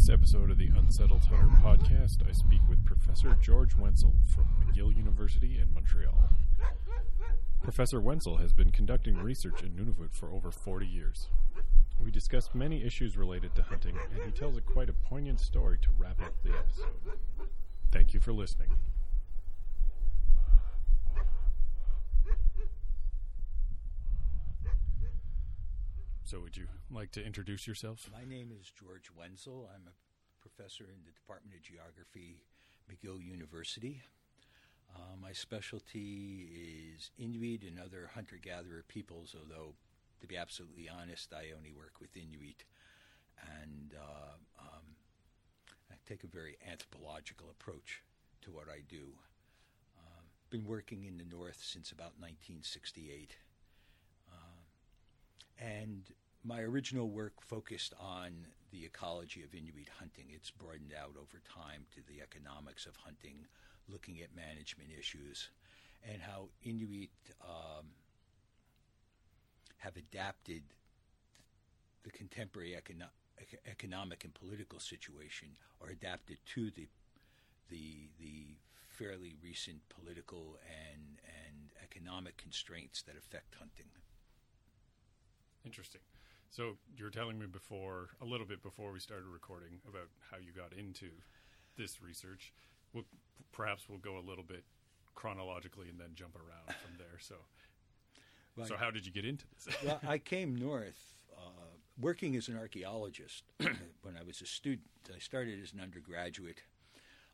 this episode of the Unsettled Hunter podcast, I speak with Professor George Wenzel from McGill University in Montreal. Professor Wenzel has been conducting research in Nunavut for over 40 years. We discuss many issues related to hunting, and he tells a quite a poignant story to wrap up the episode. Thank you for listening. So, would you like to introduce yourself? My name is George Wenzel. I'm a professor in the Department of Geography, McGill University. Uh, my specialty is Inuit and other hunter gatherer peoples, although, to be absolutely honest, I only work with Inuit. And uh, um, I take a very anthropological approach to what I do. Uh, been working in the North since about 1968. And my original work focused on the ecology of Inuit hunting. It's broadened out over time to the economics of hunting, looking at management issues, and how Inuit um, have adapted the contemporary econo- economic and political situation, or adapted to the the the fairly recent political and and economic constraints that affect hunting. Interesting. So you were telling me before, a little bit before we started recording, about how you got into this research. We'll, perhaps we'll go a little bit chronologically and then jump around from there. So, right. so how did you get into this? well, I came north uh, working as an archaeologist when I was a student. I started as an undergraduate.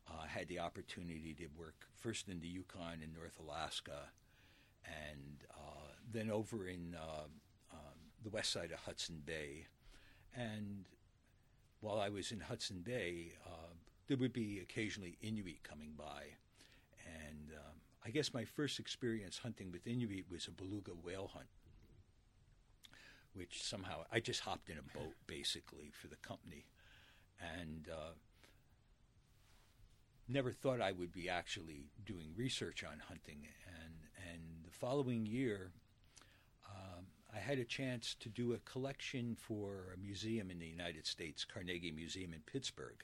I uh, had the opportunity to work first in the Yukon in North Alaska, and uh, then over in uh, the west side of Hudson Bay. And while I was in Hudson Bay, uh, there would be occasionally Inuit coming by. And um, I guess my first experience hunting with Inuit was a beluga whale hunt, which somehow I just hopped in a boat basically for the company. And uh, never thought I would be actually doing research on hunting. And, and the following year, I had a chance to do a collection for a museum in the United States, Carnegie Museum in Pittsburgh.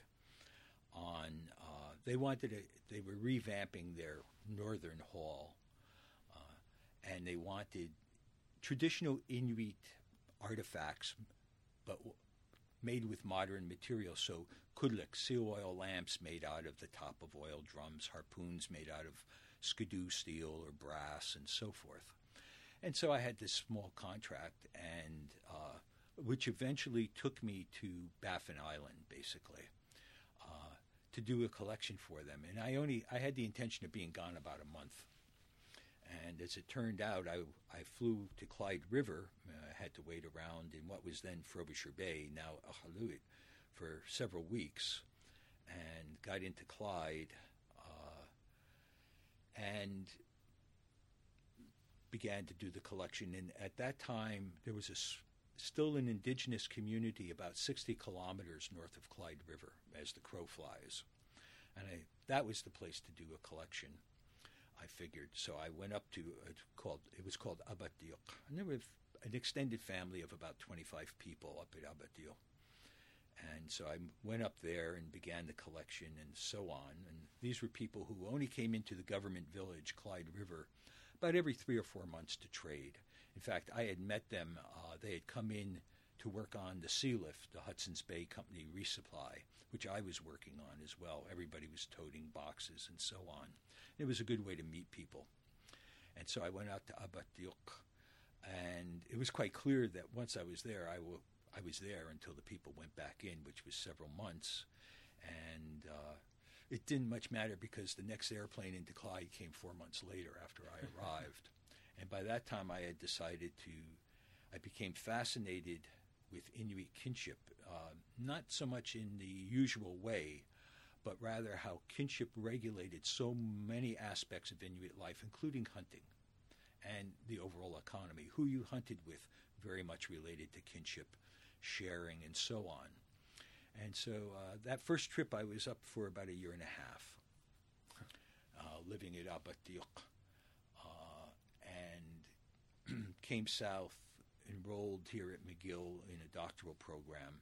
On uh, they wanted they were revamping their northern hall, uh, and they wanted traditional Inuit artifacts, but w- made with modern materials. So kudlik, seal oil lamps made out of the top of oil drums, harpoons made out of skidoo steel or brass, and so forth. And so I had this small contract, and uh, which eventually took me to Baffin Island, basically, uh, to do a collection for them. And I only I had the intention of being gone about a month. And as it turned out, I, I flew to Clyde River. I uh, had to wait around in what was then Frobisher Bay, now Iqaluit, for several weeks, and got into Clyde. Uh, and began to do the collection. And at that time, there was a, still an indigenous community about 60 kilometers north of Clyde River as the crow flies. And I, that was the place to do a collection. I figured. So I went up to uh, called it was called Abatiok, and there was an extended family of about 25 people up at Abatiok. And so I went up there and began the collection and so on. And these were people who only came into the government village, Clyde River, about every three or four months to trade. In fact, I had met them. Uh, they had come in to work on the Sealift, the Hudson's Bay Company resupply, which I was working on as well. Everybody was toting boxes and so on. It was a good way to meet people. And so I went out to Abatiok, and it was quite clear that once I was there, I, w- I was there until the people went back in, which was several months. And uh, it didn't much matter because the next airplane into Clyde came four months later after I arrived. and by that time, I had decided to, I became fascinated with Inuit kinship, uh, not so much in the usual way, but rather how kinship regulated so many aspects of Inuit life, including hunting and the overall economy. Who you hunted with very much related to kinship, sharing, and so on. And so uh, that first trip, I was up for about a year and a half, uh, living at Abatiok, uh, and came south, enrolled here at McGill in a doctoral program.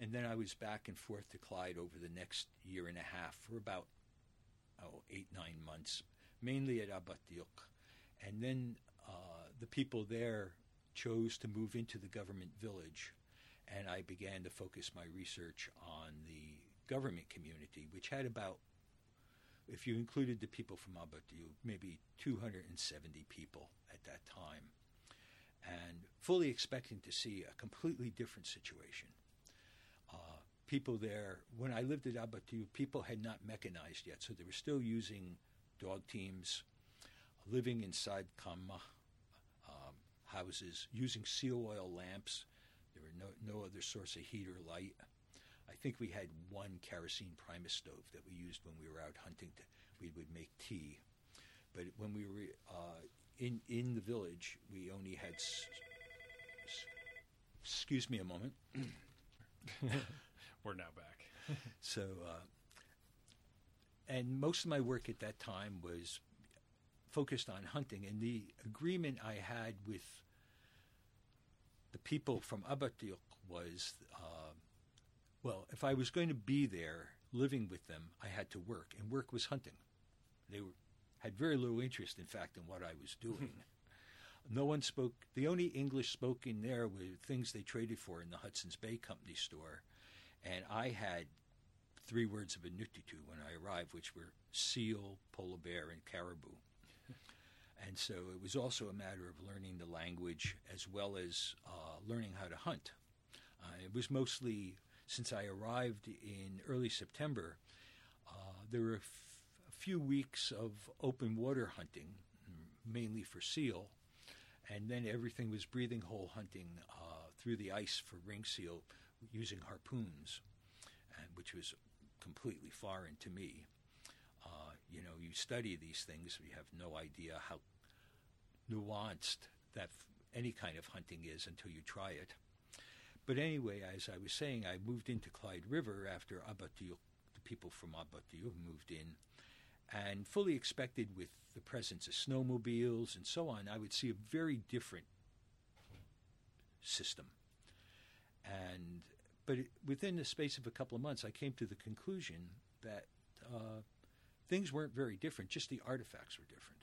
And then I was back and forth to Clyde over the next year and a half for about oh, eight, nine months, mainly at Abattouk. And then uh, the people there chose to move into the government village, and I began to focus my research on the government community, which had about, if you included the people from Abattouk, maybe 270 people at that time, and fully expecting to see a completely different situation. Uh, people there, when I lived at Abattouk, people had not mechanized yet, so they were still using dog teams, living inside kama um, houses, using seal oil lamps. No, no other source of heat or light. I think we had one kerosene primus stove that we used when we were out hunting. To, we would make tea. But when we were uh, in, in the village, we only had. S- s- excuse me a moment. We're now back. So, uh, and most of my work at that time was focused on hunting. And the agreement I had with the people from Abattouk was uh, well, if I was going to be there living with them, I had to work, and work was hunting. They were, had very little interest, in fact, in what I was doing. no one spoke, the only English spoken there were things they traded for in the Hudson's Bay Company store. And I had three words of Inuktitut when I arrived, which were seal, polar bear, and caribou. And so it was also a matter of learning the language as well as uh, learning how to hunt. Uh, it was mostly, since I arrived in early September, uh, there were a, few weeks of open water hunting, mainly for seal, and then everything was breathing hole hunting uh, through the ice for ring seal using harpoons, and which was completely foreign to me. You know, you study these things, you have no idea how nuanced that f- any kind of hunting is until you try it. But anyway, as I was saying, I moved into Clyde River after Abattouk, the people from Abattouk moved in, and fully expected with the presence of snowmobiles and so on, I would see a very different system. And but it, within the space of a couple of months, I came to the conclusion that uh, things weren't very different. Just the artifacts were different.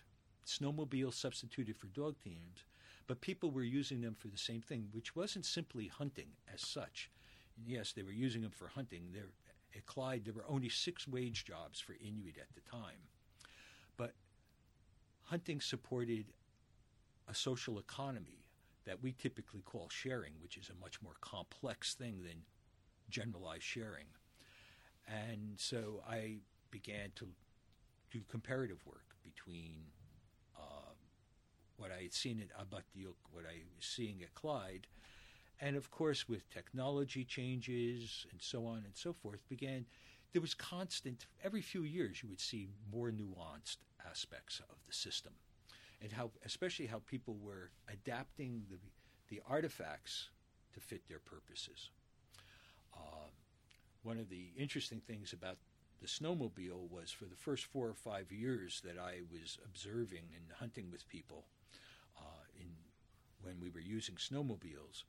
Snowmobiles substituted for dog teams, but people were using them for the same thing, which wasn't simply hunting as such. And yes, they were using them for hunting. There, at Clyde, there were only six wage jobs for Inuit at the time, but hunting supported a social economy that we typically call sharing, which is a much more complex thing than generalized sharing. And so I began to do comparative work between uh, what I had seen at Abattouk, what I was seeing at Clyde, and of course with technology changes and so on and so forth, began there was constant every few years you would see more nuanced aspects of the system and how especially how people were adapting the the artifacts to fit their purposes. Uh, one of the interesting things about the snowmobile was for the first four or five years that I was observing and hunting with people uh, in when we were using snowmobiles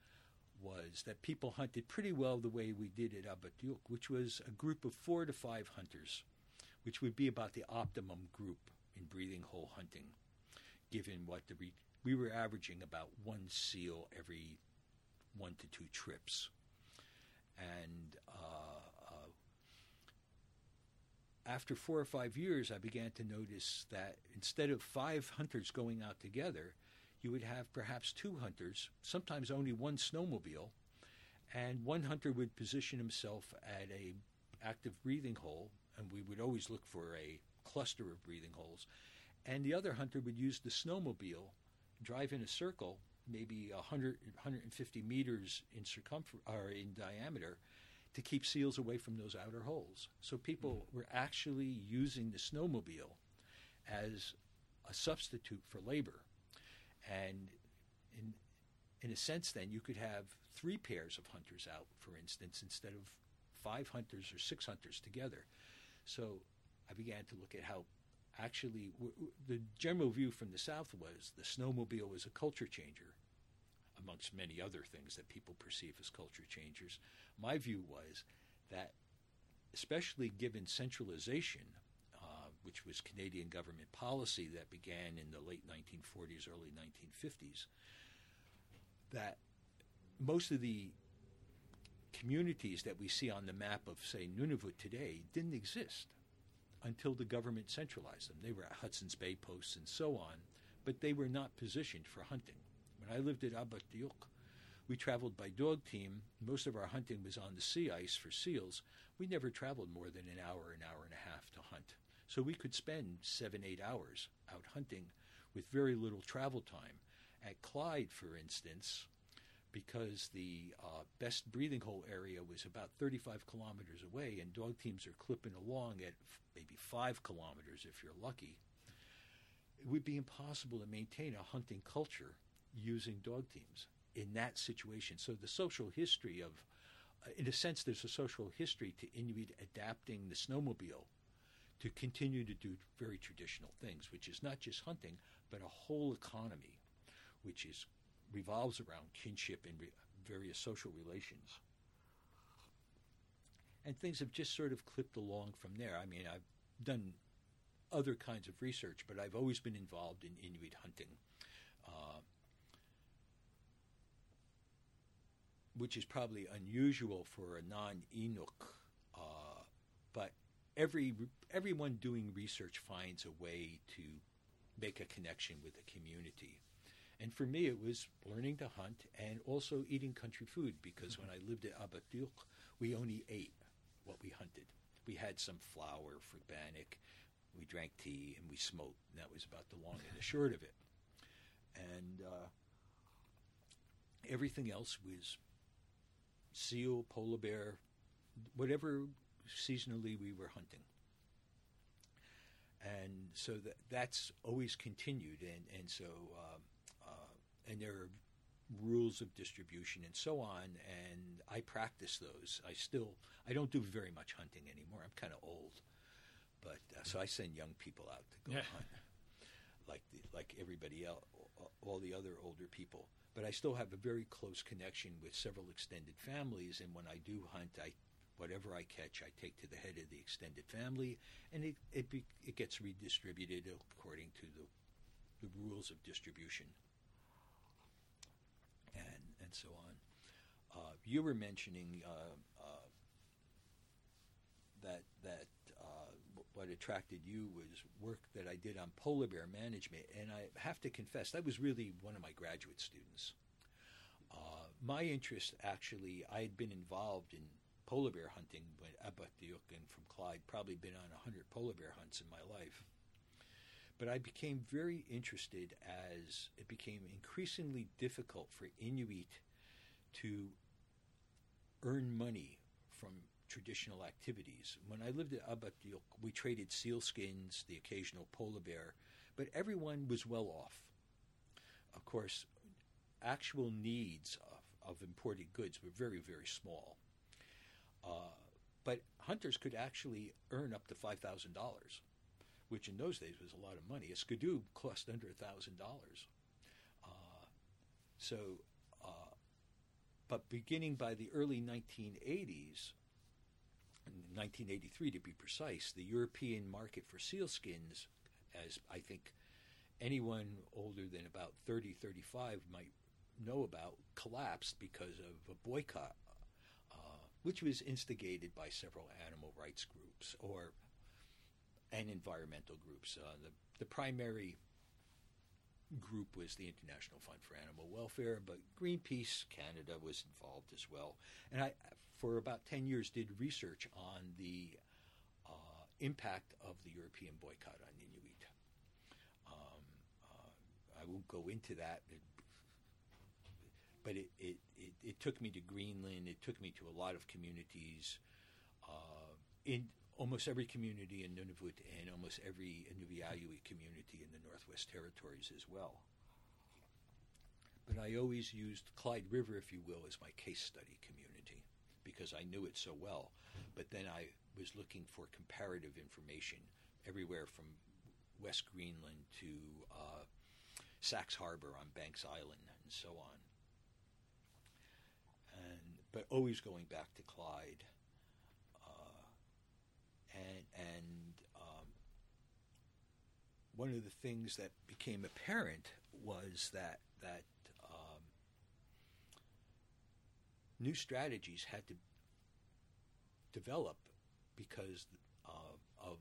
was that people hunted pretty well the way we did at Abattouk, which was a group of four to five hunters, which would be about the optimum group in breathing hole hunting given what the re- we were averaging about one seal every one to two trips, and uh, after four or five years, I began to notice that instead of five hunters going out together, you would have perhaps two hunters, sometimes only one snowmobile, and one hunter would position himself at a active breathing hole, and we would always look for a cluster of breathing holes and the other hunter would use the snowmobile, drive in a circle, maybe 100, 150 meters in circumference or in diameter, to keep seals away from those outer holes. So people mm. were actually using the snowmobile as a substitute for labor, and in in a sense, then you could have three pairs of hunters out, for instance, instead of five hunters or six hunters together. So I began to look at how actually w- w- the general view from the south was the snowmobile was a culture changer amongst many other things that people perceive as culture changers. My view was that, especially given centralization, uh, which was Canadian government policy that began in the late 1940s, early 1950s, that most of the communities that we see on the map of, say, Nunavut today didn't exist until the government centralized them. They were at Hudson's Bay posts and so on, but they were not positioned for hunting. When I lived at Abatiuk, we traveled by dog team. Most of our hunting was on the sea ice for seals. We never traveled more than an hour, an hour and a half to hunt. So we could spend seven, eight hours out hunting with very little travel time. At Clyde, for instance, because the uh, best breathing hole area was about 35 kilometers away, and dog teams are clipping along at f- maybe five kilometers if you're lucky, it would be impossible to maintain a hunting culture using dog teams in that situation. So the social history of, uh, in a sense, there's a social history to Inuit adapting the snowmobile to continue to do very traditional things, which is not just hunting, but a whole economy, which is revolves around kinship and re- various social relations. And things have just sort of clipped along from there. I mean, I've done other kinds of research, but I've always been involved in Inuit hunting, uh, which is probably unusual for a non-Inuk. Uh, but every everyone doing research finds a way to make a connection with the community. And for me, it was learning to hunt and also eating country food because mm-hmm. when I lived at Abatiuk, we only ate what we hunted. We had some flour for bannock, we drank tea, and we smoked. And that was about the long and the short of it. And uh, everything else was seal, polar bear, whatever seasonally we were hunting. And so that, that's always continued. And, and so um, and there are rules of distribution and so on and i practice those i still i don't do very much hunting anymore i'm kind of old but uh, so i send young people out to go yeah. hunt like the, like everybody else all the other older people but i still have a very close connection with several extended families and when i do hunt i whatever i catch i take to the head of the extended family and it it, be, it gets redistributed according to the the rules of distribution and and so on. Uh, you were mentioning uh, uh, that that what attracted you was work that I did on polar bear management, and I have to confess that was really one of my graduate students. Uh, my interest, actually, I had been involved in polar bear hunting when Abatiuk and from Clyde, probably been on 100 polar bear hunts in my life. But I became very interested as it became increasingly difficult for Inuit to earn money from traditional activities. When I lived at Abatiuk, we traded seal skins, the occasional polar bear, but everyone was well off. Of course, actual needs of, of imported goods were very, very small. Uh, but hunters could actually earn up to $5,000 which in those days was a lot of money. A skidoo cost under a thousand dollars. Uh, so, uh, but beginning by the early 1980s, 1983 to be precise, the European market for sealskins, as I think anyone older than about 30, 35 might know about, collapsed because of a boycott, uh, which was instigated by several animal rights groups or and environmental groups. Uh, the, the primary group was the International Fund for Animal Welfare, but Greenpeace Canada was involved as well. And I, for about 10 years, did research on the uh, impact of the European boycott on Inuit. Um, uh, I won't go into that, but it, it, it, it, took me to Greenland, it took me to a lot of communities. Uh, in almost every community in Nunavut and almost every Inuvialuit community in the Northwest Territories as well. But I always used Clyde River, if you will, as my case study community because I knew it so well. But then I was looking for comparative information everywhere from West Greenland to uh, Sachs Harbour on Banks Island and so on. but always going back to Clyde. And and um, one of the things that became apparent was that that um, new strategies had to develop because uh, of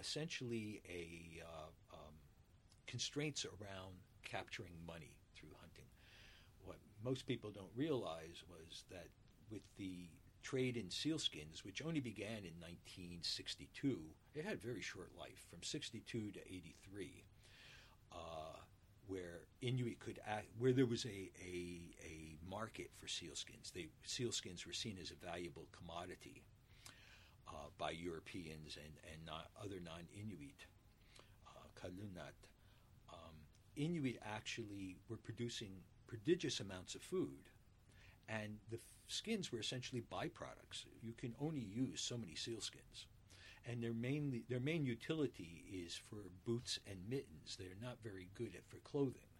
essentially a uh, um, constraints around capturing money through hunting. What most people don't realize was that with the trade in sealskins, which only began in 1962, it had a very short life, from 62 to 83, uh, where Inuit could act, where there was a, a, a market for sealskins. They, sealskins were seen as a valuable commodity uh, by Europeans and, and not other non Inuit, uh, Qallunaat. Um, Inuit actually were producing prodigious amounts of food, and the skins were essentially byproducts. You can only use so many sealskins. And their mainly their main utility is for boots and mittens. They're not very good at for clothing.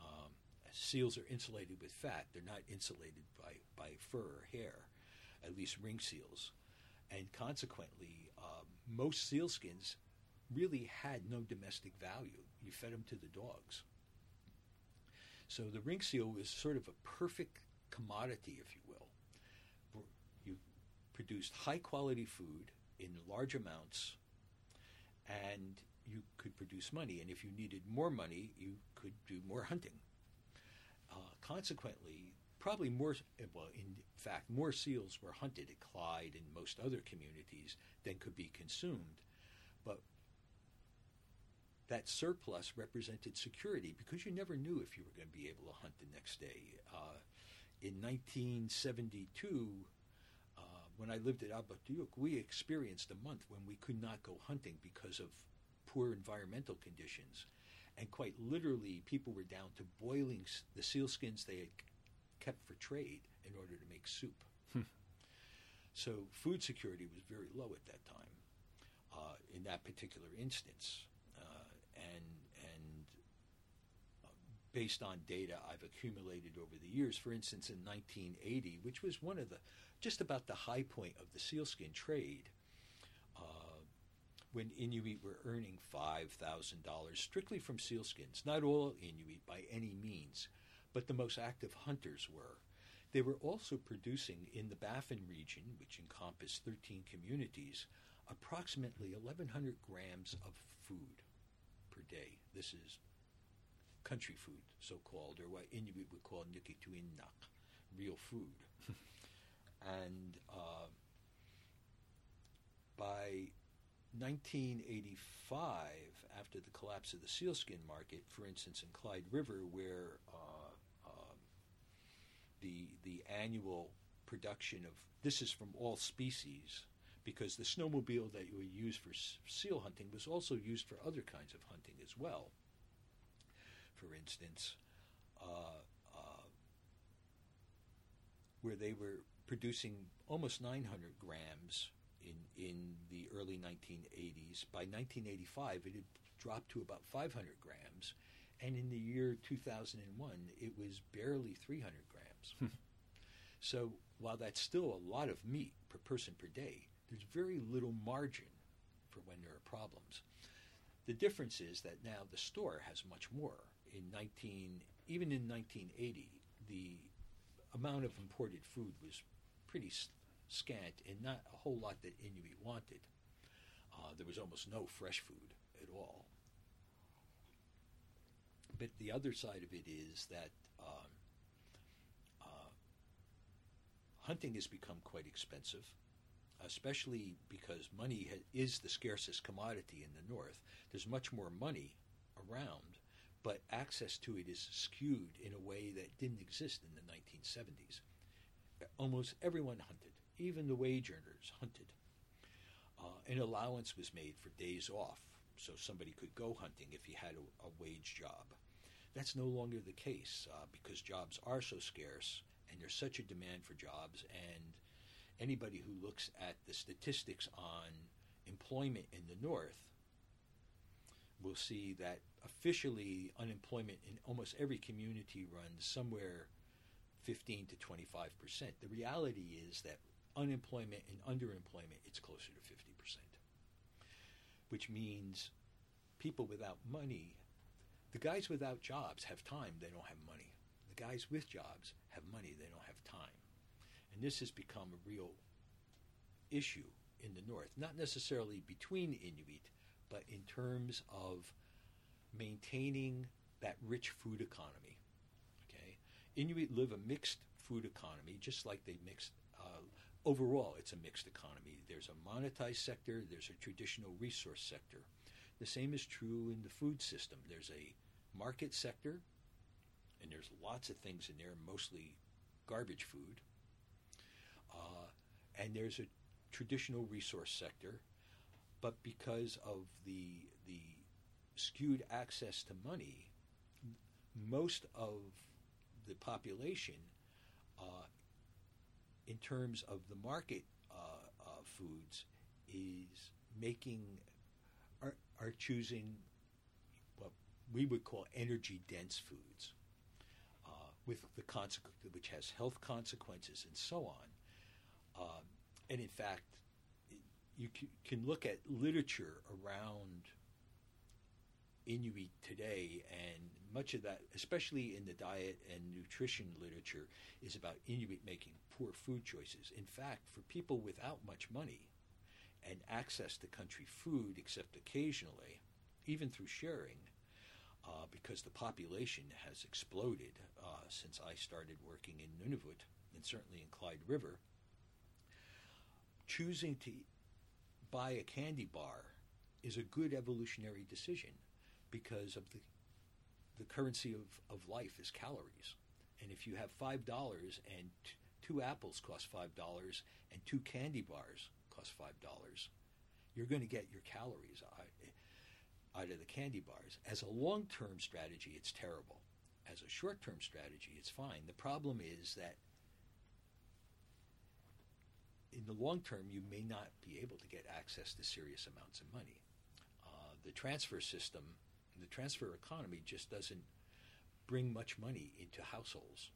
Um, seals are insulated with fat. They're not insulated by, by fur or hair, at least ring seals and consequently, um, most sealskins really had no domestic value. You fed them to the dogs. So the ring seal was sort of a perfect commodity, if you will. You produced high quality food in large amounts, and you could produce money. And if you needed more money, you could do more hunting. Uh, consequently, probably more, well, in fact, more seals were hunted at Clyde and most other communities than could be consumed. But that surplus represented security because you never knew if you were going to be able to hunt the next day. Uh, in 1972, uh, when I lived at Abatuyuk, we experienced a month when we could not go hunting because of poor environmental conditions. And quite literally, people were down to boiling the sealskins they had kept for trade in order to make soup. Hmm. So food security was very low at that time. Uh, in that particular instance, uh, and based on data I've accumulated over the years, for instance, in 1980, which was one of the just about the high point of the sealskin trade, uh, when Inuit were earning five thousand dollars strictly from sealskins. Not all Inuit by any means, but the most active hunters were. They were also producing in the Baffin region, which encompassed 13 communities, approximately 1,100 grams of food per day. This is country food, so called, or what Inuit would call niqituinnaq, real food. and uh, by 1985, after the collapse of the sealskin market, for instance, in Clyde River, where uh, um, the the annual production of this is from all species, because the snowmobile that you would use for s- seal hunting was also used for other kinds of hunting as well. For instance, uh, uh, where they were producing almost 900 grams in in the early 1980s. By 1985, it had dropped to about 500 grams, and in the year 2001, it was barely 300 grams. so while that's still a lot of meat per person per day, there's very little margin for when there are problems. The difference is that now the store has much more. In 19, even in 1980, the amount of imported food was pretty scant and not a whole lot that Inuit wanted. Uh, there was almost no fresh food at all. But the other side of it is that um, uh, hunting has become quite expensive, especially because money ha- is the scarcest commodity in the North. There's much more money around, but access to it is skewed in a way that didn't exist in the 1970s. Almost everyone hunted even the wage earners hunted. Uh, an allowance was made for days off, so somebody could go hunting if he had a, a wage job. That's no longer the case uh, because jobs are so scarce and there's such a demand for jobs. And anybody who looks at the statistics on employment in the North will see that officially unemployment in almost every community runs somewhere 15 to 25 percent. The reality is that unemployment and underemployment it's closer to 50 percent, which means people without money, the guys without jobs have time, they don't have money. The guys with jobs have money, they don't have time. And this has become a real issue in the North, not necessarily between Inuit, but in terms of maintaining that rich food economy. Okay, Inuit live a mixed food economy, just like they mix. Uh, overall, it's a mixed economy. There's a monetized sector. There's a traditional resource sector. The same is true in the food system. There's a market sector, and there's lots of things in there, mostly garbage food. Uh, and there's a traditional resource sector, but because of the the skewed access to money, most of the population, uh, in terms of the market uh, uh, foods, is making are, are choosing what we would call energy dense foods, uh, with the consequence which has health consequences and so on. Um, and in fact, you can look at literature around Inuit today, and much of that, especially in the diet and nutrition literature, is about Inuit making poor food choices. In fact, for people without much money and access to country food, except occasionally, even through sharing, uh, because the population has exploded uh, since I started working in Nunavut and certainly in Clyde River, choosing to buy a candy bar is a good evolutionary decision because of the the currency of, of life is calories. And if you have five dollars and t- two apples cost five dollars and two candy bars cost five dollars, you're going to get your calories out, out of the candy bars. As a long term strategy, it's terrible. As a short term strategy, it's fine. The problem is that in the long term, you may not be able to get access to serious amounts of money. Uh, the transfer system, the transfer economy just doesn't bring much money into households.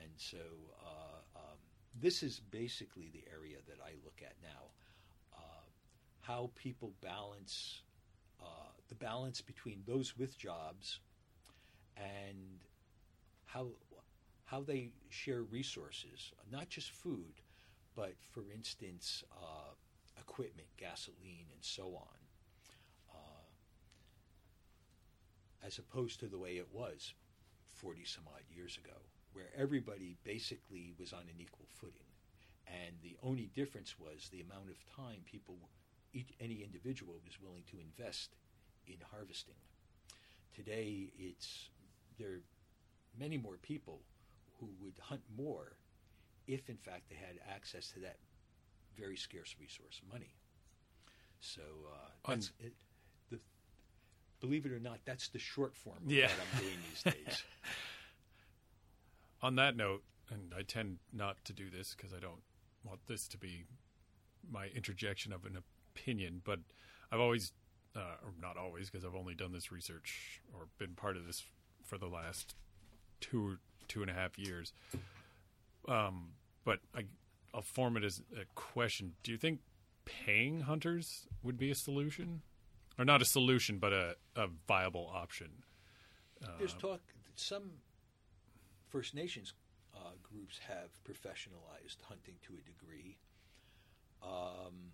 And so uh, um, this is basically the area that I look at now. Uh, how people balance uh, the balance between those with jobs and how how they share resources, not just food, but for instance, uh, equipment, gasoline, and so on, uh, as opposed to the way it was 40 some odd years ago, where everybody basically was on an equal footing. And the only difference was the amount of time people, each, any individual, was willing to invest in harvesting. Today, it's there are many more people who would hunt more if in fact they had access to that very scarce resource, money. So uh, that's it, believe it or not, that's the short form of Yeah. what I'm doing these days. On that note, and I tend not to do this because I don't want this to be my interjection of an opinion, but I've always, uh, or not always, because I've only done this research or been part of this for the last two or two and a half years. Um, but I, I'll form it as a question: Do you think paying hunters would be a solution, or not a solution, but a, a viable option? There's talk. Some First Nations uh, groups have professionalized hunting to a degree. Um,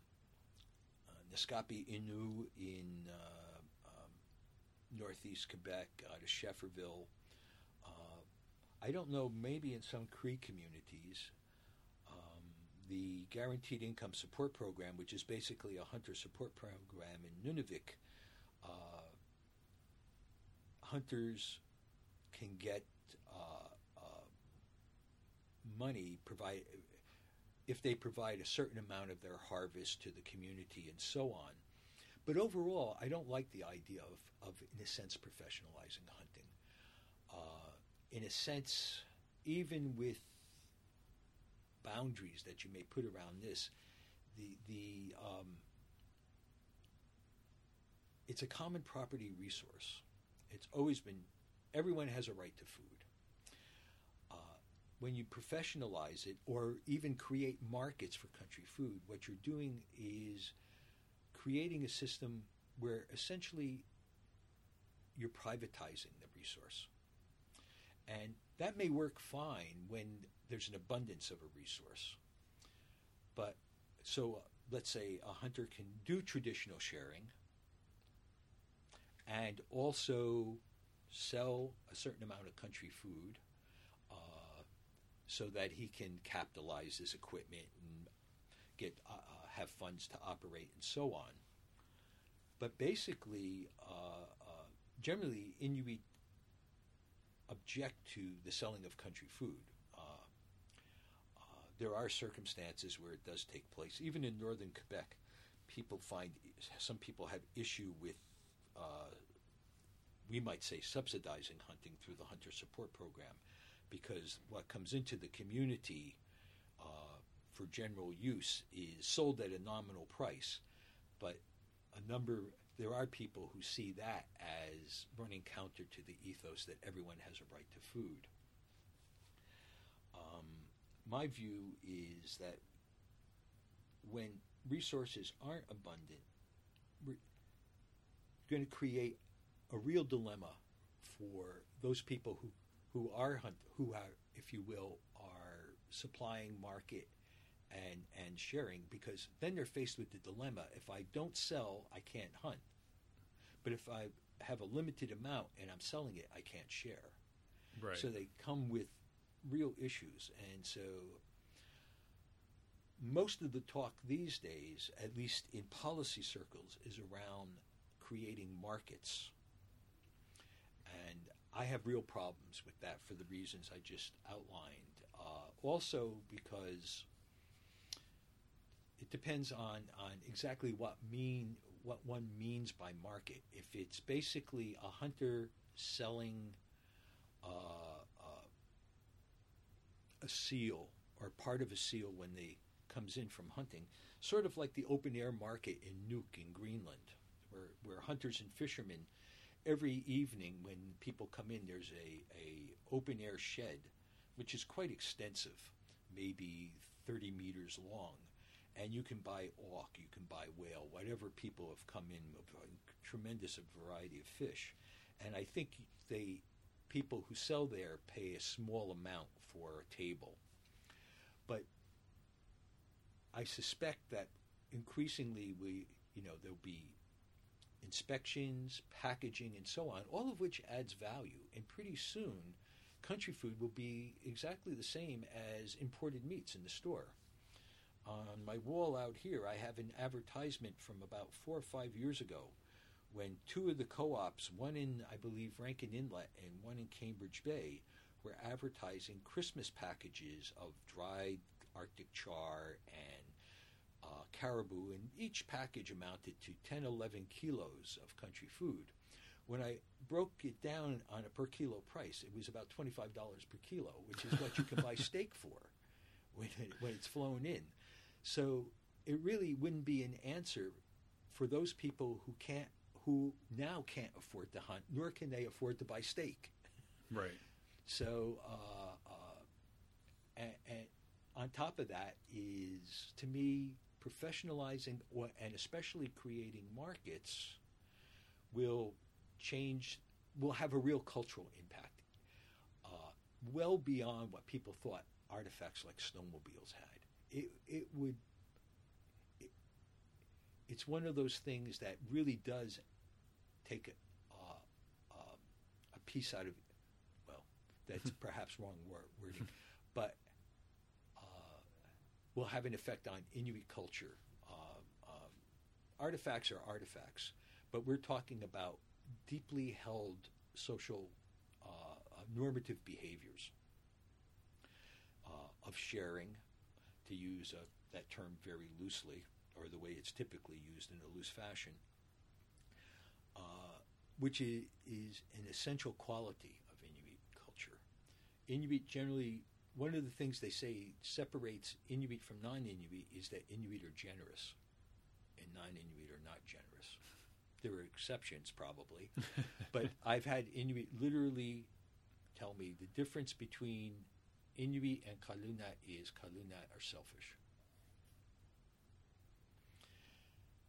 uh, Naskapi Innu in uh, um, northeast Quebec, out of Schefferville. Uh, I don't know, maybe in some Cree communities, the Guaranteed Income Support Program, which is basically a hunter support program in Nunavik, uh, hunters can get uh, uh, money provide if they provide a certain amount of their harvest to the community and so on. But overall, I don't like the idea of, of in a sense, professionalizing hunting. Uh, in a sense, even with boundaries that you may put around this, the the um, it's a common property resource. It's always been everyone has a right to food. Uh, when you professionalize it or even create markets for country food, what you're doing is creating a system where essentially you're privatizing the resource. And that may work fine when there's an abundance of a resource. But so uh, let's say a hunter can do traditional sharing and also sell a certain amount of country food uh, so that he can capitalize his equipment and get uh, uh have funds to operate and so on. But basically, uh, uh, generally, Inuit object to the selling of country food. There are circumstances where it does take place. Even in northern Quebec, people find some people have issue with, uh, we might say, subsidizing hunting through the hunter support program, because what comes into the community uh, for general use is sold at a nominal price, but a number there are people who see that as running counter to the ethos that everyone has a right to food. Um, my view is that when resources aren't abundant, we're going to create a real dilemma for those people who, who are hunt, who are, if you will, are supplying market and and sharing because then they're faced with the dilemma if I don't sell I can't hunt but if I have a limited amount and I'm selling it I can't share Right. so they come with real issues. And so most of the talk these days at least in policy circles is around creating markets. And I have real problems with that for the reasons I just outlined. Uh, also because it depends on on exactly what mean what one means by market. If it's basically a hunter selling uh, a seal or part of a seal when they comes in from hunting, sort of like the open air market in Nuuk in Greenland, where where hunters and fishermen every evening when people come in, there's a, a open air shed, which is quite extensive, maybe 30 meters long, and you can buy auk, you can buy whale, whatever people have come in a tremendous variety of fish. And I think they people who sell there pay a small amount for a table. But I suspect that increasingly we you know there'll be inspections, packaging and so on, all of which adds value. And pretty soon country food will be exactly the same as imported meats in the store on my wall out here, I have an advertisement from about four or five years ago when two of the co ops, one in, I believe, Rankin Inlet and one in Cambridge Bay, were advertising Christmas packages of dried Arctic char and uh, caribou, and each package amounted to 10, 11 kilos of country food. When I broke it down on a per kilo price, it was about $25 per kilo, which is what you can buy steak for when, it, when it's flown in. So it really wouldn't be an answer for those people who can't, who now can't afford to hunt, nor can they afford to buy steak. Right. So, uh, uh, and, and on top of that is, to me, professionalizing or, and especially creating markets will change, will have a real cultural impact, uh, well beyond what people thought artifacts like snowmobiles had it it would it's one of those things that really does take a, uh, uh, a piece out of well that's perhaps wrong word, wording but uh, will have an effect on Inuit culture um, um, artifacts are artifacts but we're talking about deeply held social uh, uh, normative behaviors uh, of sharing to use uh, that term very loosely, or the way it's typically used in a loose fashion, uh, which is, is an essential quality of Inuit culture. Inuit generally, one of the things they say separates Inuit from non Inuit is that Inuit are generous and non Inuit are not generous. There are exceptions, probably, but I've had Inuit literally tell me the difference between Inuit and Kaluna is Kaluna are selfish.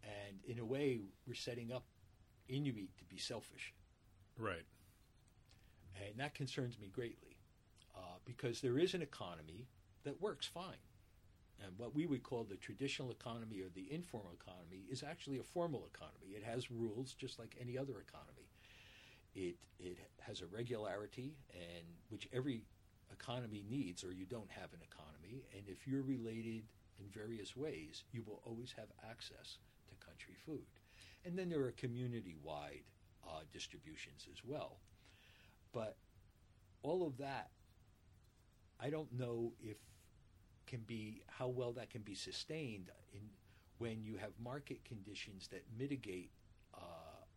And in a way, we're setting up Inuit to be selfish. Right. And that concerns me greatly uh, because there is an economy that works fine. And what we would call the traditional economy or the informal economy is actually a formal economy. It has rules just like any other economy. It, it has a regularity, and which every economy needs, or you don't have an economy. And if you're related in various ways, you will always have access country food. And then there are community wide uh, distributions as well. But all of that, I don't know if can be how well that can be sustained in when you have market conditions that mitigate uh,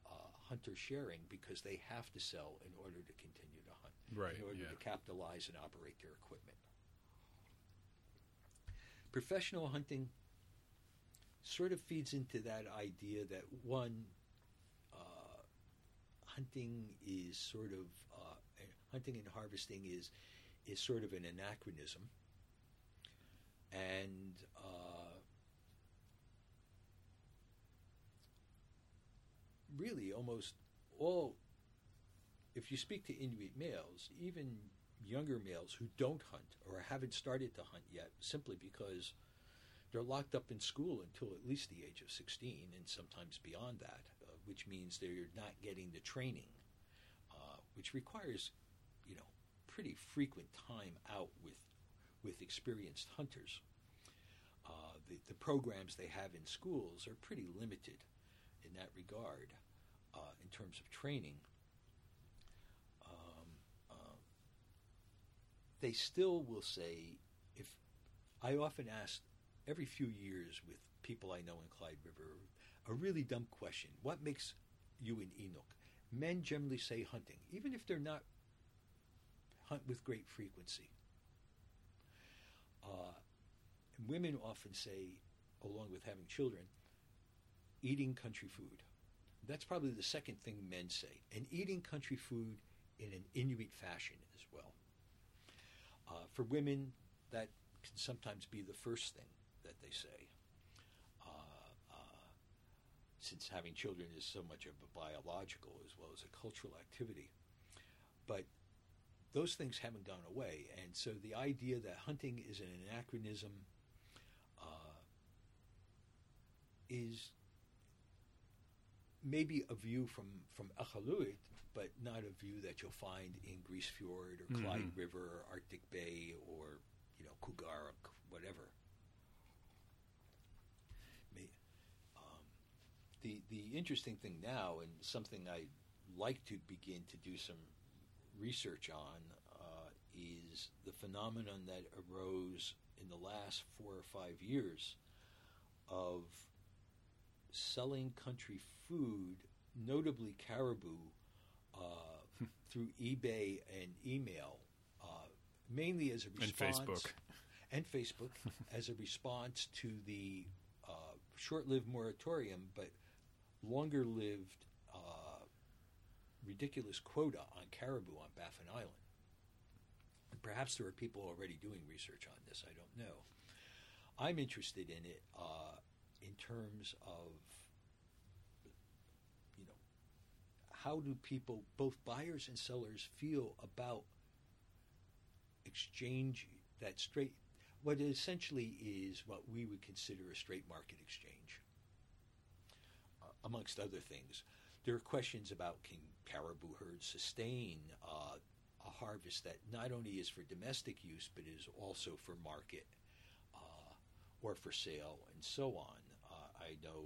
uh, hunter sharing because they have to sell in order to continue to hunt, Right. in order yeah. to capitalize and operate their equipment. Professional hunting sort of feeds into that idea that one uh, hunting is sort of uh, hunting and harvesting is is sort of an anachronism, and uh, really almost all. If you speak to Inuit males, even younger males who don't hunt or haven't started to hunt yet, simply because they're locked up in school until at least the age of 16 and sometimes beyond that, uh, which means they're not getting the training, uh, which requires, you know, pretty frequent time out with, with experienced hunters. Uh, the, the programs they have in schools are pretty limited in that regard uh, in terms of training. Um, uh, they still will say, if I often ask every few years with people I know in Clyde River a really dumb question. What makes you an Inuk? Men generally say hunting, even if they're not hunt with great frequency. Uh, women often say, along with having children, eating country food. That's probably the second thing men say, and eating country food in an Inuit fashion as well. Uh, for women, that can sometimes be the first thing that they say. Uh, uh, since having children is so much of a biological as well as a cultural activity. But those things haven't gone away. And so the idea that hunting is an anachronism uh, is maybe a view from, from Iqaluit, but not a view that you'll find in Grise Fiord or Clyde Mhm. River or Arctic Bay or, you know, Kugaaruk, whatever. Me- um, the the interesting thing now, and something I like to begin to do some research on, uh, is the phenomenon that arose in the last four or five years of selling country food, notably caribou, uh, through eBay and email, uh, mainly as a response. And Facebook. and Facebook as a response to the uh, short-lived moratorium, but longer-lived uh, ridiculous quota on caribou on Baffin Island. And perhaps there are people already doing research on this. I don't know. I'm interested in it uh, in terms of you know how do people, both buyers and sellers, feel about exchange that straight what essentially is what we would consider a straight market exchange, amongst other things. There are questions about can caribou herds sustain uh, a harvest that not only is for domestic use but is also for market uh, or for sale and so on. Uh, I know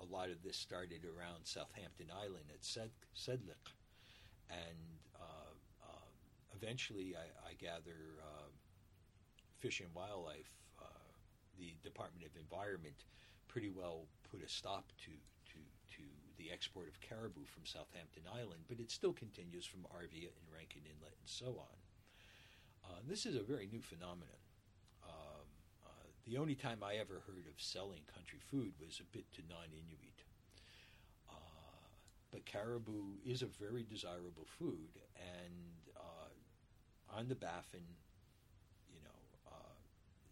a lot of this started around Southampton Island at Sed- and uh, uh, eventually, I, I gather uh, Fish and Wildlife, the Department of Environment, pretty well put a stop to, to, to the export of caribou from Southampton Island, but it still continues from Arviat and Rankin Inlet and so on. Uh, this is a very new phenomenon. Um, uh, the only time I ever heard of selling country food was a bit to non Inuit. Uh, but caribou is a very desirable food, and uh, on the Baffin, you know,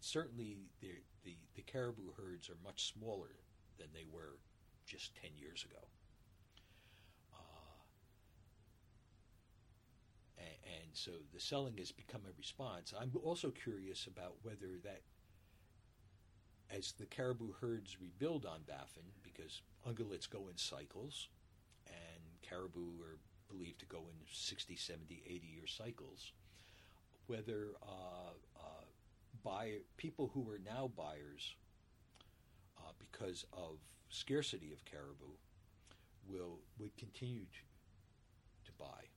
certainly the, the the caribou herds are much smaller than they were just ten years ago. Uh, and, so the selling has become a response. I'm also curious about whether that, as the caribou herds rebuild on Baffin, because ungulates go in cycles, and caribou are believed to go in 60, 70, 80 year cycles, whether uh, uh, people who are now buyers uh, because of scarcity of caribou will would continue to, to buy.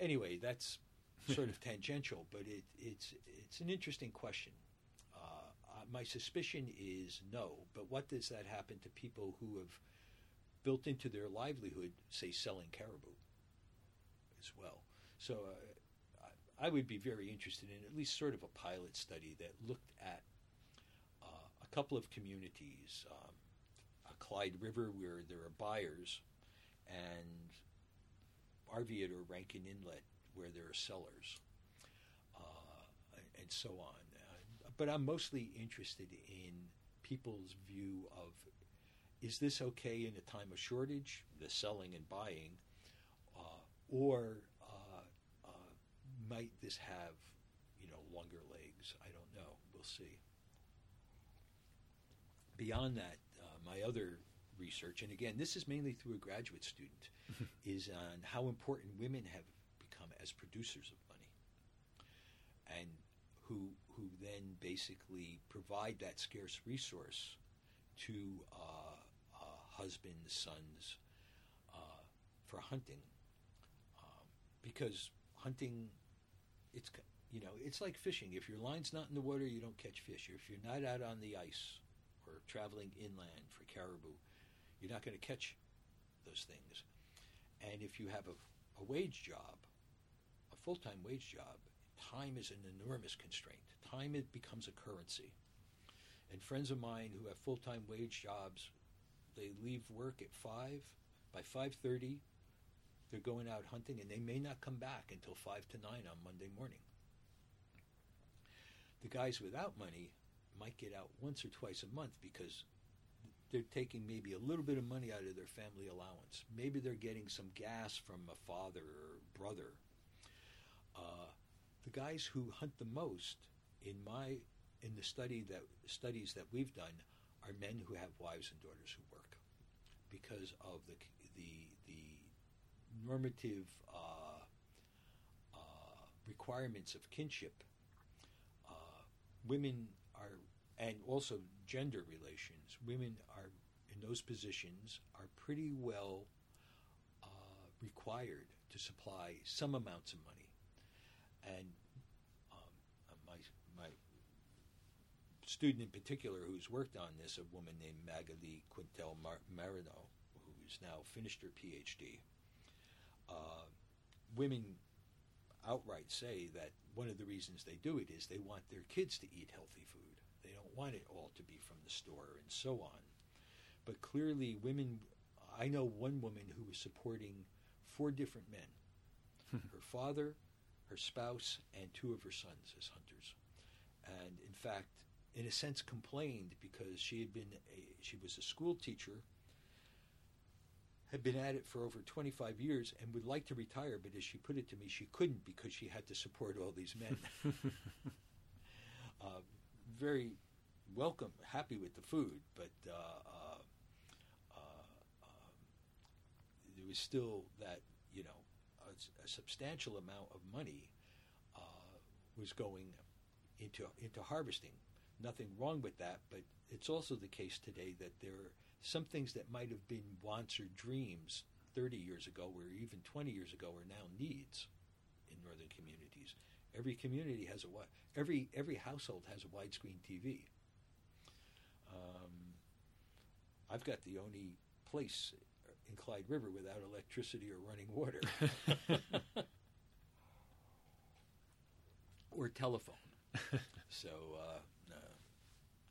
Anyway, that's sort of tangential, but it, it's it's an interesting question. Uh, uh, my suspicion is no, but what does that happen to people who have built into their livelihood, say, selling caribou as well? So uh, I, I would be very interested in at least sort of a pilot study that looked at uh, a couple of communities, um, a Clyde River where there are buyers, and Arviat or Rankin Inlet where there are sellers, uh, and so on. Uh, but I'm mostly interested in people's view of is this okay in a time of shortage, the selling and buying, uh, or uh, uh, might this have you know longer legs? I don't know. We'll see. Beyond that, uh, my other research, and again, this is mainly through a graduate student, is on how important women have become as producers of money, and who who then basically provide that scarce resource to uh, uh, husbands, sons, uh, for hunting, um, because hunting, it's you know it's like fishing. If your line's not in the water, you don't catch fish. If you're not out on the ice or traveling inland for caribou, you're not going to catch those things. And if you have a, a wage job, a full time wage job, time is an enormous constraint. Time it becomes a currency. And friends of mine who have full time wage jobs, they leave work at five. By five thirty, they're going out hunting, and they may not come back until five to nine on Monday morning. The guys without money might get out once or twice a month because they're taking maybe a little bit of money out of their family allowance. Maybe they're getting some gas from a father or brother. Uh, the guys who hunt the most in my in the study that studies that we've done are men who have wives and daughters who work because of the the the normative uh, uh, requirements of kinship. Uh, women are and also gender relations. Women are in those positions are pretty well uh, required to supply some amounts of money, and um, uh, my my student in particular who's worked on this, a woman named Magali Quintal Mar- Marineau, who's now finished her PhD. Uh, women outright say that one of the reasons they do it is they want their kids to eat healthy food. They don't want it all to be from the store and so on. But clearly, women, I know one woman who was supporting four different men her father, her spouse, and two of her sons as hunters. And in fact, in a sense, complained because she had been a, she was a school teacher, had been at it for over 25 years, and would like to retire, but as she put it to me, she couldn't because she had to support all these men. uh, very welcome, happy with the food, but uh, uh, uh, there was still that you know a, a substantial amount of money uh, was going into into harvesting. Nothing wrong with that, but it's also the case today that there are some things that might have been wants or dreams 30 years ago, or even 20 years ago, are now needs in northern communities. Every community has a every every household has a widescreen TV. Um, I've got the only place in Clyde River without electricity or running water, or telephone. so uh, uh,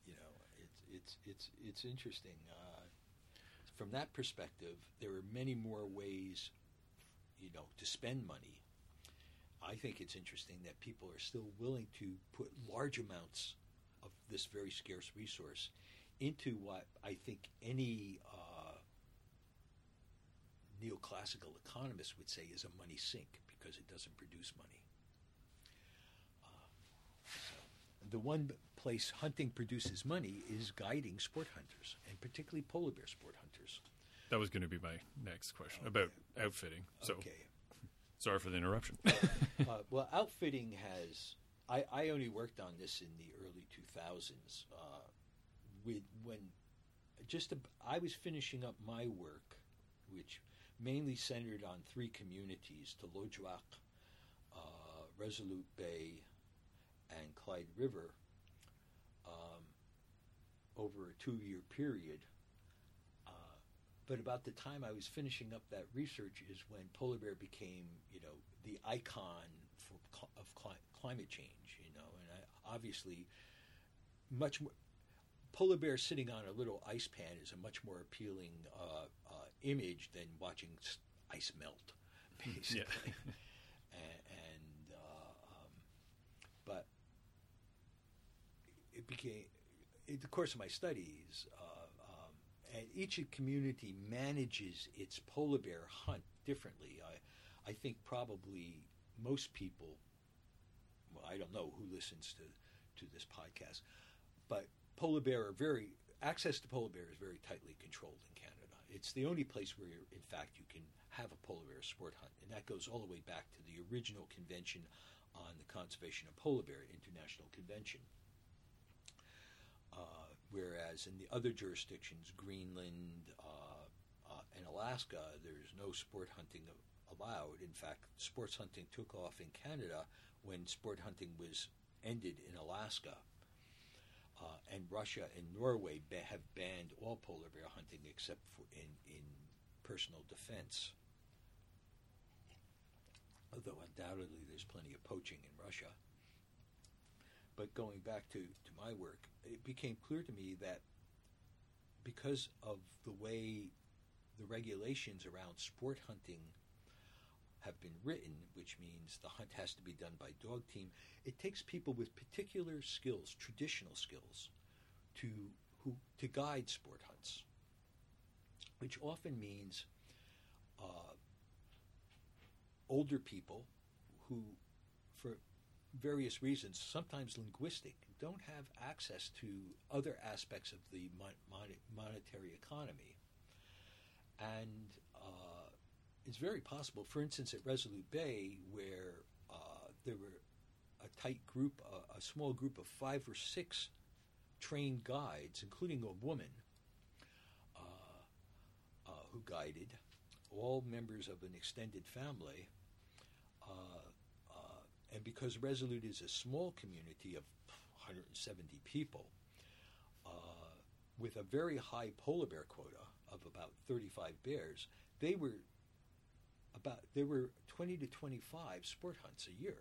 you know, it's it's it's it's interesting. Uh, from that perspective, there are many more ways, you know, to spend money I think it's interesting that people are still willing to put large amounts of this very scarce resource into what I think any uh, neoclassical economist would say is a money sink because it doesn't produce money. Uh, so the one place hunting produces money is guiding sport hunters, and particularly polar bear sport hunters. That was going to be my next question okay. about outfitting. So, okay. Sorry for the interruption. uh, well, outfitting has. I, I only worked on this in the early 2000s. Uh, with when just a, I was finishing up my work, which mainly centered on three communities: Taloyoak, uh, Resolute Bay, and Clyde River. Um, over a two-year period. But about the time I was finishing up that research is when polar bear became, you know, the icon for of cli- climate change. You know, and I, obviously, much more polar bear sitting on a little ice pan is a much more appealing uh, uh, image than watching ice melt, basically. Yeah. and, and uh, um, but it became, in the course of my studies, uh, each community manages its polar bear hunt differently. I, I think probably most people, well, I don't know who listens to to this podcast, but polar bear are very access to polar bear is very tightly controlled in Canada. It's the only place where, in fact, you can have a polar bear sport hunt, and that goes all the way back to the original convention on the conservation of polar bear, International Convention. Uh, whereas in the other jurisdictions, Greenland uh, uh, and Alaska, there's no sport hunting allowed. In fact, sports hunting took off in Canada when sport hunting was ended in Alaska uh, and Russia and Norway ba- have banned all polar bear hunting except for in, in personal defense. Although undoubtedly there's plenty of poaching in Russia. But going back to, to my work, it became clear to me that because of the way the regulations around sport hunting have been written, which means the hunt has to be done by dog team, it takes people with particular skills, traditional skills, to who to guide sport hunts, which often means uh, older people who, for various reasons, sometimes linguistic, don't have access to other aspects of the mon- monetary economy, and uh, it's very possible, for instance, at Resolute Bay, where uh, there were a tight group, a small group of five or six trained guides, including a woman uh, uh who guided, all members of an extended family. Uh, and because Resolute is a small community of 170 people, with a very high polar bear quota of about 35 bears, they were about there were 20 to 25 sport hunts a year.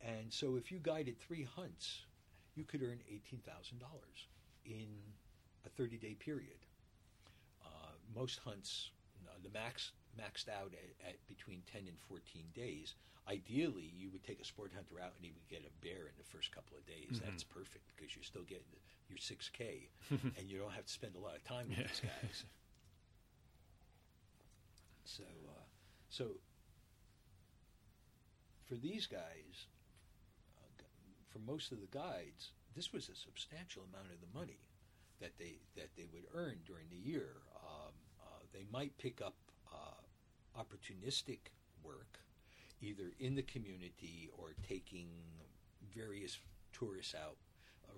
And so if you guided three hunts, you could earn $18,000 in a 30 day period. Uh, most hunts, the max maxed out at, at, between 10 and 14 days. Ideally, you would take a sport hunter out and he would get a bear in the first couple of days. Mm-hmm. That's perfect because you're still getting your 6K and you don't have to spend a lot of time with yeah. these guys. So, uh, so for these guys, uh, for most of the guides, this was a substantial amount of the money that they that they would earn during the year. Um, uh, they might pick up opportunistic work, either in the community or taking various tourists out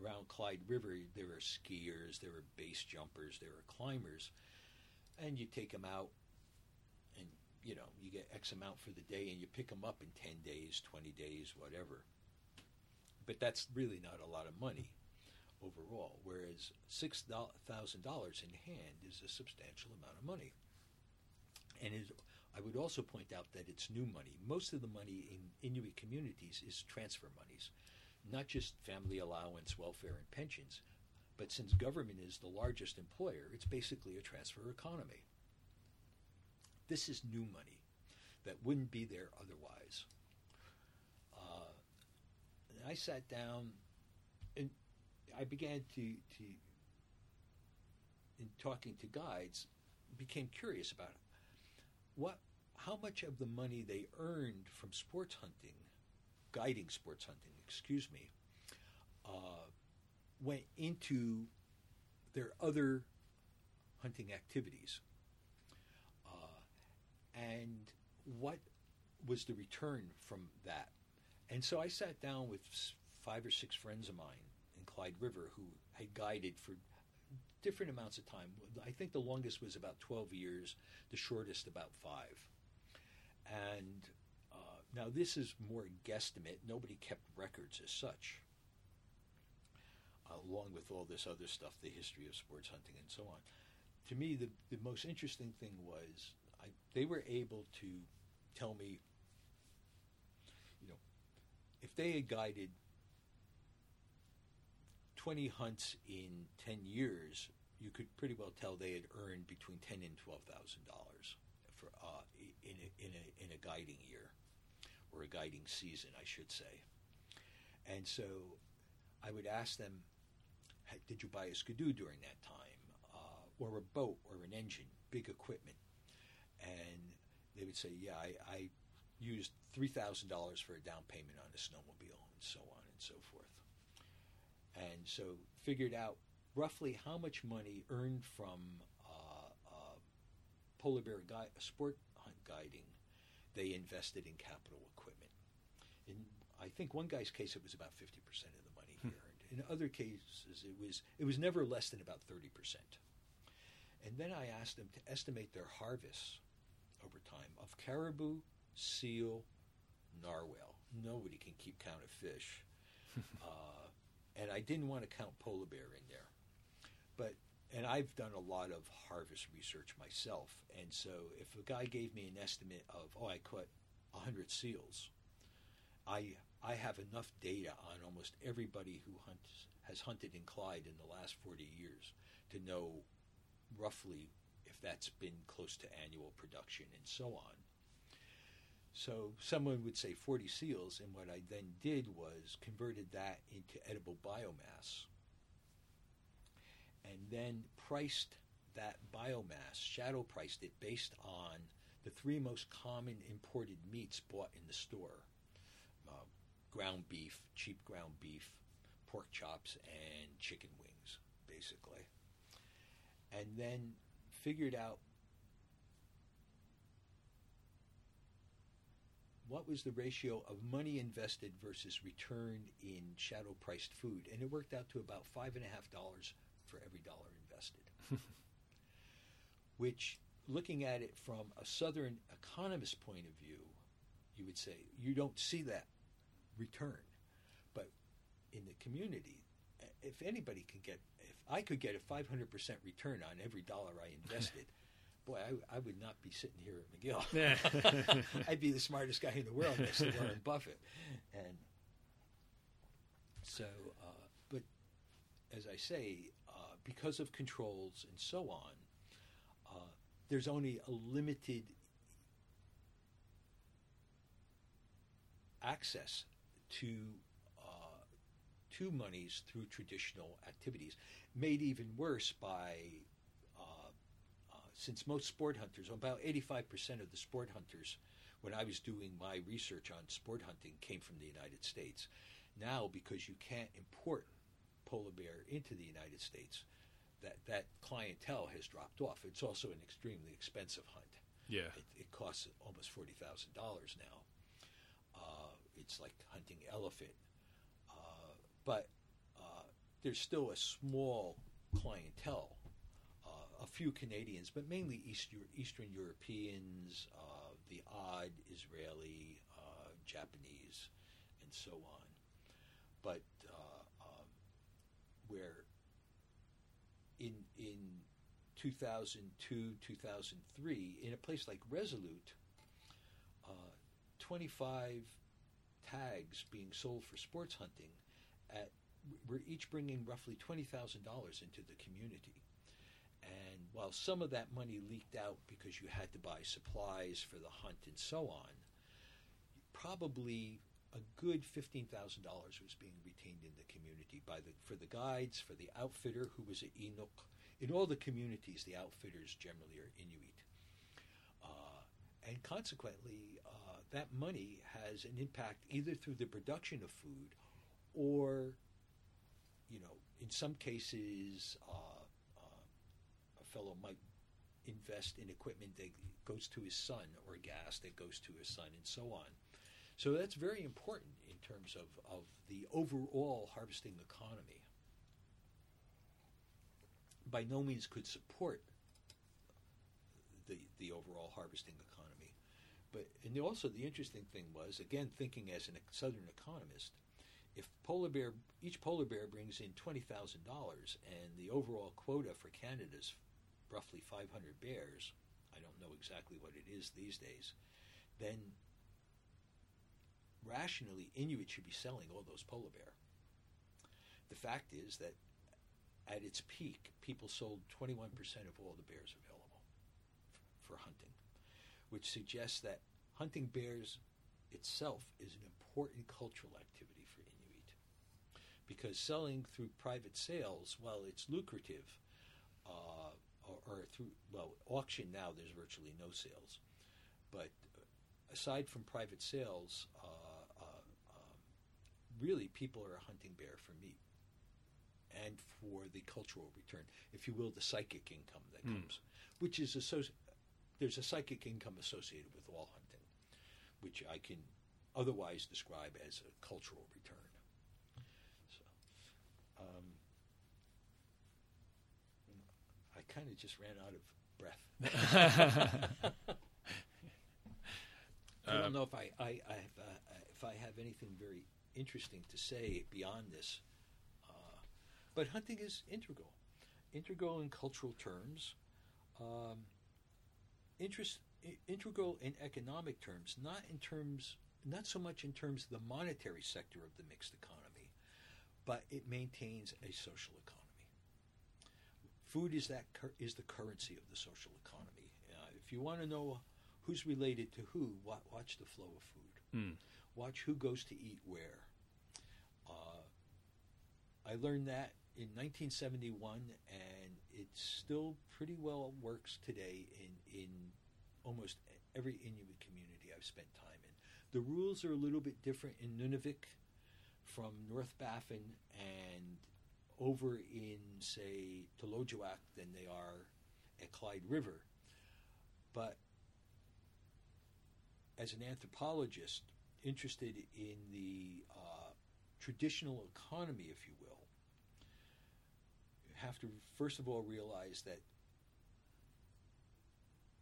around Clyde River. There are skiers, there are base jumpers, there are climbers, and you take them out and you know, you get X amount for the day and you pick them up in 10 days, 20 days, whatever. But that's really not a lot of money overall, whereas $6,000 in hand is a substantial amount of money. And it, I would also point out that it's new money. Most of the money in Inuit communities is transfer monies, not just family allowance, welfare, and pensions. But since government is the largest employer, it's basically a transfer economy. This is new money that wouldn't be there otherwise. Uh, I sat down and I began to, to in talking to guides, became curious about what how much of the money they earned from sports hunting, guiding sports hunting, excuse me, uh, went into their other hunting activities. Uh, and what was the return from that? And so I sat down with five or six friends of mine in Clyde River who had guided for different amounts of time. I think the longest was about 12 years, the shortest about five. And uh, now this is more guesstimate. Nobody kept records as such, along with all this other stuff, the history of sports hunting and so on. To me, the, the most interesting thing was I, they were able to tell me, you know, if they had guided 20 hunts in 10 years, you could pretty well tell they had earned between 10 and 12 thousand dollars for uh, in a, in a in a guiding year or a guiding season, I should say. And so, I would ask them, "Did you buy a skidoo during that time, uh, or a boat, or an engine, big equipment?" And they would say, "Yeah, I, I used three thousand dollars for a down payment on a snowmobile, and so on and so forth." And so, figured out roughly how much money earned from uh, uh, polar bear gui- sport hunt guiding they invested in capital equipment. In I think one guy's case it was about fifty percent of the money he earned. In other cases it was it was never less than about thirty percent. And then I asked them to estimate their harvests over time of caribou, seal, narwhal. Nobody can keep count of fish. uh, and I didn't want to count polar bear in there but and I've done a lot of harvest research myself, and so if a guy gave me an estimate of oh I caught hundred seals, I I have enough data on almost everybody who hunts has hunted in Clyde in the last forty years to know roughly if that's been close to annual production and so on. So someone would say 40 seals, and what I then did was converted that into edible biomass and then priced that biomass, shadow priced it based on the three most common imported meats bought in the store uh, ground beef, cheap ground beef, pork chops, and chicken wings, basically. And then figured out what was the ratio of money invested versus return in shadow priced food. And it worked out to about five and a half dollars for every dollar invested. Which, looking at it from a Southern economist point of view, you would say you don't see that return. But in the community, if anybody can get, if I could get a 500% return on every dollar I invested, boy, I, I, would not be sitting here at McGill. I'd be the smartest guy in the world next to Warren Buffett. And so, uh, but as I say, because of controls and so on, uh, there's only a limited access to uh, to monies through traditional activities. Made even worse by uh, uh since most sport hunters, about 85% of the sport hunters, when I was doing my research on sport hunting, came from the United States. Now, because you can't import polar bear into the United States, that that clientele has dropped off. It's also an extremely expensive hunt. Yeah, it, it costs almost forty thousand dollars now. Uh, it's like hunting elephant, uh, but uh, there's still a small clientele. Uh, a few Canadians, but mainly East, Eastern Europeans, uh, the odd Israeli, uh, Japanese, and so on. But where in in 2002 2003 in a place like Resolute, uh, 25 tags being sold for sports hunting at we're each bringing roughly $20,000 into the community. While some of that money leaked out because you had to buy supplies for the hunt and so on, probably a good fifteen thousand dollars was being retained in the community by the for the guides, for the outfitter who was an Inuk. In all the communities, the outfitters generally are Inuit, uh, and consequently, uh, that money has an impact either through the production of food, or, you know, in some cases, uh, fellow might invest in equipment that goes to his son or gas that goes to his son and so on. So that's very important in terms of, of the overall harvesting economy. By no means could support the, the overall harvesting economy. But and also the interesting thing was again thinking as a southern economist, if polar bear each polar bear brings in twenty thousand dollars and the overall quota for Canada is roughly five hundred bears, I don't know exactly what it is these days, then rationally Inuit should be selling all those polar bear. The fact is that at its peak, people sold 21% of all the bears available for hunting, which suggests that hunting bears itself is an important cultural activity for Inuit. Because selling through private sales, while it's lucrative, uh, or, through, well, auction now, there's virtually no sales. But aside from private sales, uh, really people are hunting bear for meat and for the cultural return, if you will, the psychic income that Mm. comes, which is associ- there's a psychic income associated with all hunting, which I can otherwise describe as a cultural return. So, um, I kind of just ran out of breath. I Uh, don't know if I, I, I have, uh, if I have anything very interesting to say beyond this. Uh, but hunting is integral, integral in cultural terms, um, interest, i- integral in economic terms, not in terms, not so much in terms of the monetary sector of the mixed economy, but it maintains a social economy. Food is that cur- is the currency of the social economy. Uh, if you want to know who's related to who, wa- watch the flow of food. Hmm. Watch who goes to eat where. Uh, I learned that in 1971, and it still pretty well works today in, in almost every Inuit community I've spent time in. The rules are a little bit different in Nunavik from North Baffin and over in, say, Taloyoak than they are at Clyde River. But as an anthropologist interested in the uh, traditional economy, if you will, you have to first of all realize that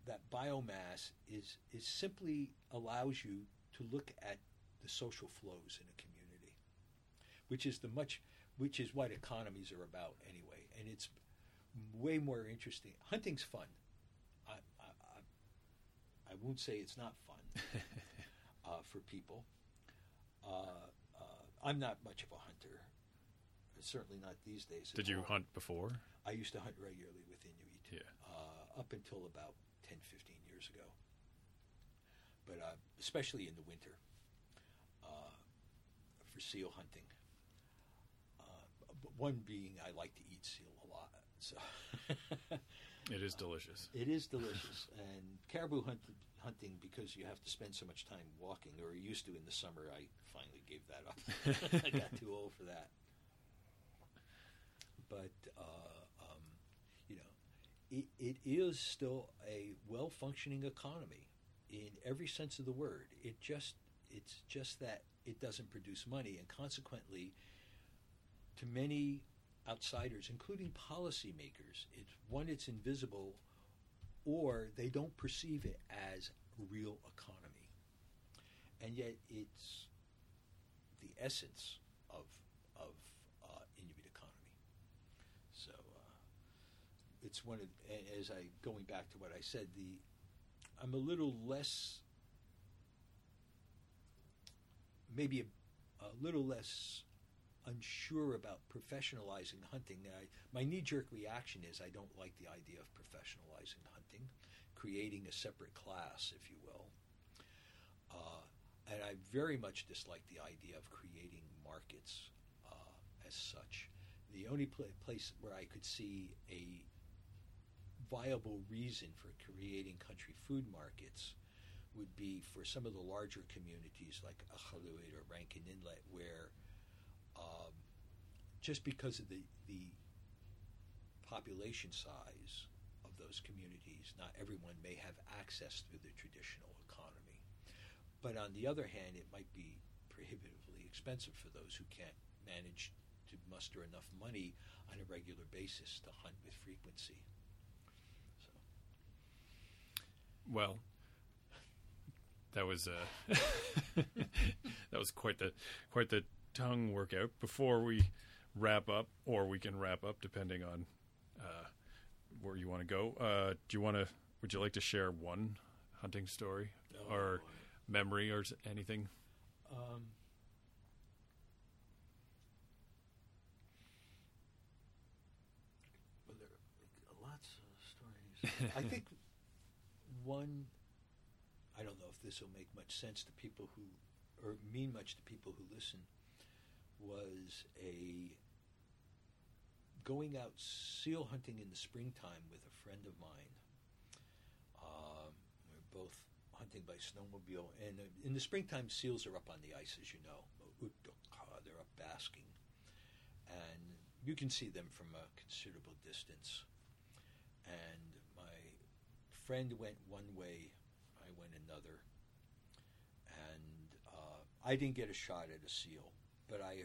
that biomass is is simply allows you to look at the social flows in a community, which is the much which is what economies are about anyway, and it's way more interesting. Hunting's fun. I, I, I, I won't say it's not fun uh, for people. Uh, uh, I'm not much of a hunter, certainly not these days. Did you all. hunt before? I used to hunt regularly with Inuit Yeah. uh, up until about 10, 15 years ago. But uh, especially in the winter uh, for seal hunting. Uh, one being I like to eat seal a lot. So It is delicious. it is delicious. and caribou hunt, hunting, because you have to spend so much time walking, or used to in the summer, I finally gave that up. I got too old for that. But, uh, um, you know, it, it is still a well functioning economy in every sense of the word. It just it's just that it doesn't produce money, and consequently, to many outsiders, including policymakers, it's one it's invisible, or they don't perceive it as real economy, and yet it's the essence of of uh, Inuit economy. So uh, it's one of as I going back to what I said the I'm a little less maybe a, a little less unsure about professionalizing hunting. I, my knee jerk reaction is I don't like the idea of professionalizing hunting, creating a separate class, if you will. Uh, and I very much dislike the idea of creating markets uh, as such. The only pl- place where I could see a viable reason for creating country food markets would be for some of the larger communities like Iqaluit or Rankin Inlet, where um, just because of the, the population size of those communities, not everyone may have access through the traditional economy. But on the other hand, it might be prohibitively expensive for those who can't manage to muster enough money on a regular basis to hunt with frequency. So. Well, that was uh, that was quite the quite the tongue workout. Before we wrap up, or we can wrap up depending on uh, where you want to go. Uh, do you want to? Would you like to share one hunting story No, or memory or anything? Um, well, there are lots of stories. I think one, I don't know if this will make much sense to people who, or mean much to people who listen, was a going out seal hunting in the springtime with a friend of mine. Um, we we're both hunting by snowmobile, and uh, in the springtime, seals are up on the ice, as you know. They're up basking, and you can see them from a considerable distance. And my friend went one way, I went another, and uh, I didn't get a shot at a seal, but I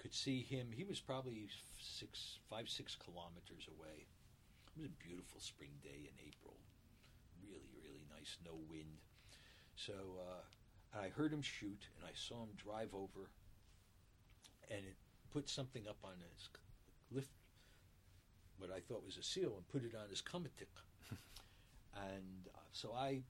could see him. He was probably six, five, six kilometers away. It was a beautiful spring day in April. Really, really nice, no wind. So uh, I heard him shoot, and I saw him drive over, and it put something up on his lift, what I thought was a seal, and put it on his kumatik. and uh, so I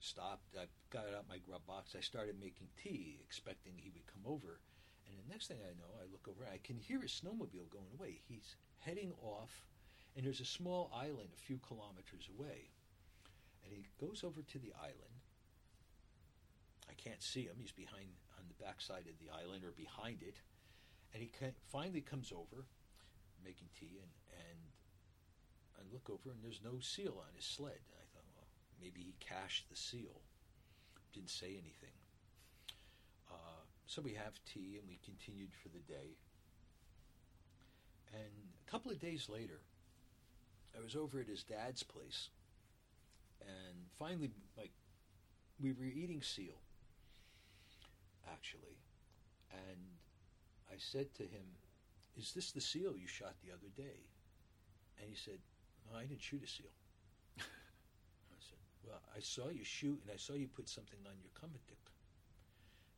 stopped. I got out my grub box. I started making tea, expecting he would come over. And the next thing I know, I look over. I can hear his snowmobile going away. He's heading off, and there's a small island a few kilometers away. And he goes over to the island. I can't see him. He's behind on the backside of the island or behind it. And he finally comes over, making tea, and, and I look over, and there's no seal on his sled. And I maybe he cached the seal. Didn't say anything. Uh, so we have tea, and we continued for the day. And a couple of days later, I was over at his dad's place, and finally, like, we were eating seal, actually, and I said to him, "Is this the seal you shot the other day?" And he said, "No, I didn't shoot a seal." I "Well, I saw you shoot, and I saw you put something on your kumatik."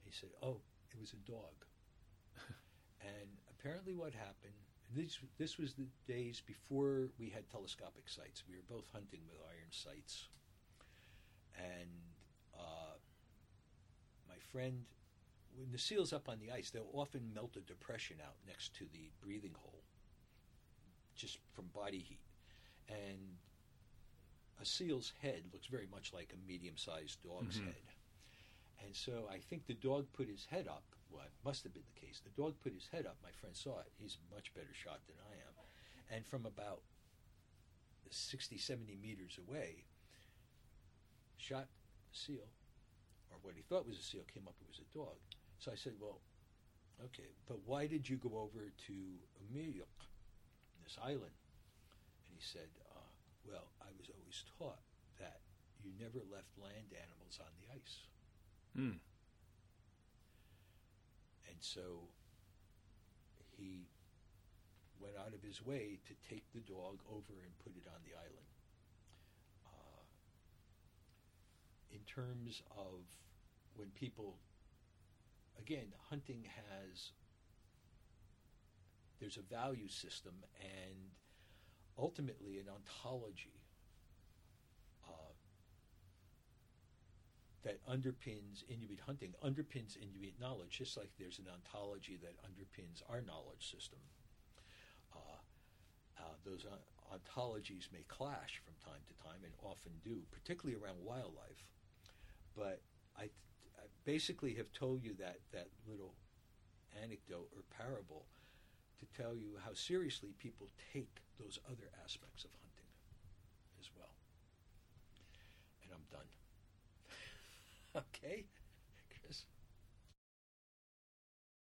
He said, "Oh, it was a dog." and apparently, what happened? This this was the days before we had telescopic sights. We were both hunting with iron sights, and uh, my friend, when the seal's up on the ice, they'll often melt a depression out next to the breathing hole, just from body heat, and a seal's head looks very much like a medium-sized dog's Mhm. head. And so I think the dog put his head up. Well, it must have been the case. The dog put his head up. My friend saw it. He's a much better shot than I am. And from about 60, 70 meters away, shot the seal, or what he thought was a seal, came up, it was a dog. So I said, well, okay, but why did you go over to Umiyuk, this island? And he said, uh, well, I was always taught that you never left land animals on the ice. Hmm. And so he went out of his way to take the dog over and put it on the island. Uh, in terms of when people, again, hunting has, there's a value system and ultimately an ontology uh, that underpins Inuit hunting, underpins Inuit knowledge, just like there's an ontology that underpins our knowledge system. Uh, uh, those ontologies may clash from time to time and often do, particularly around wildlife. But I, I basically have told you that that little anecdote or parable to tell you how seriously people take those other aspects of hunting as well. And I'm done. okay.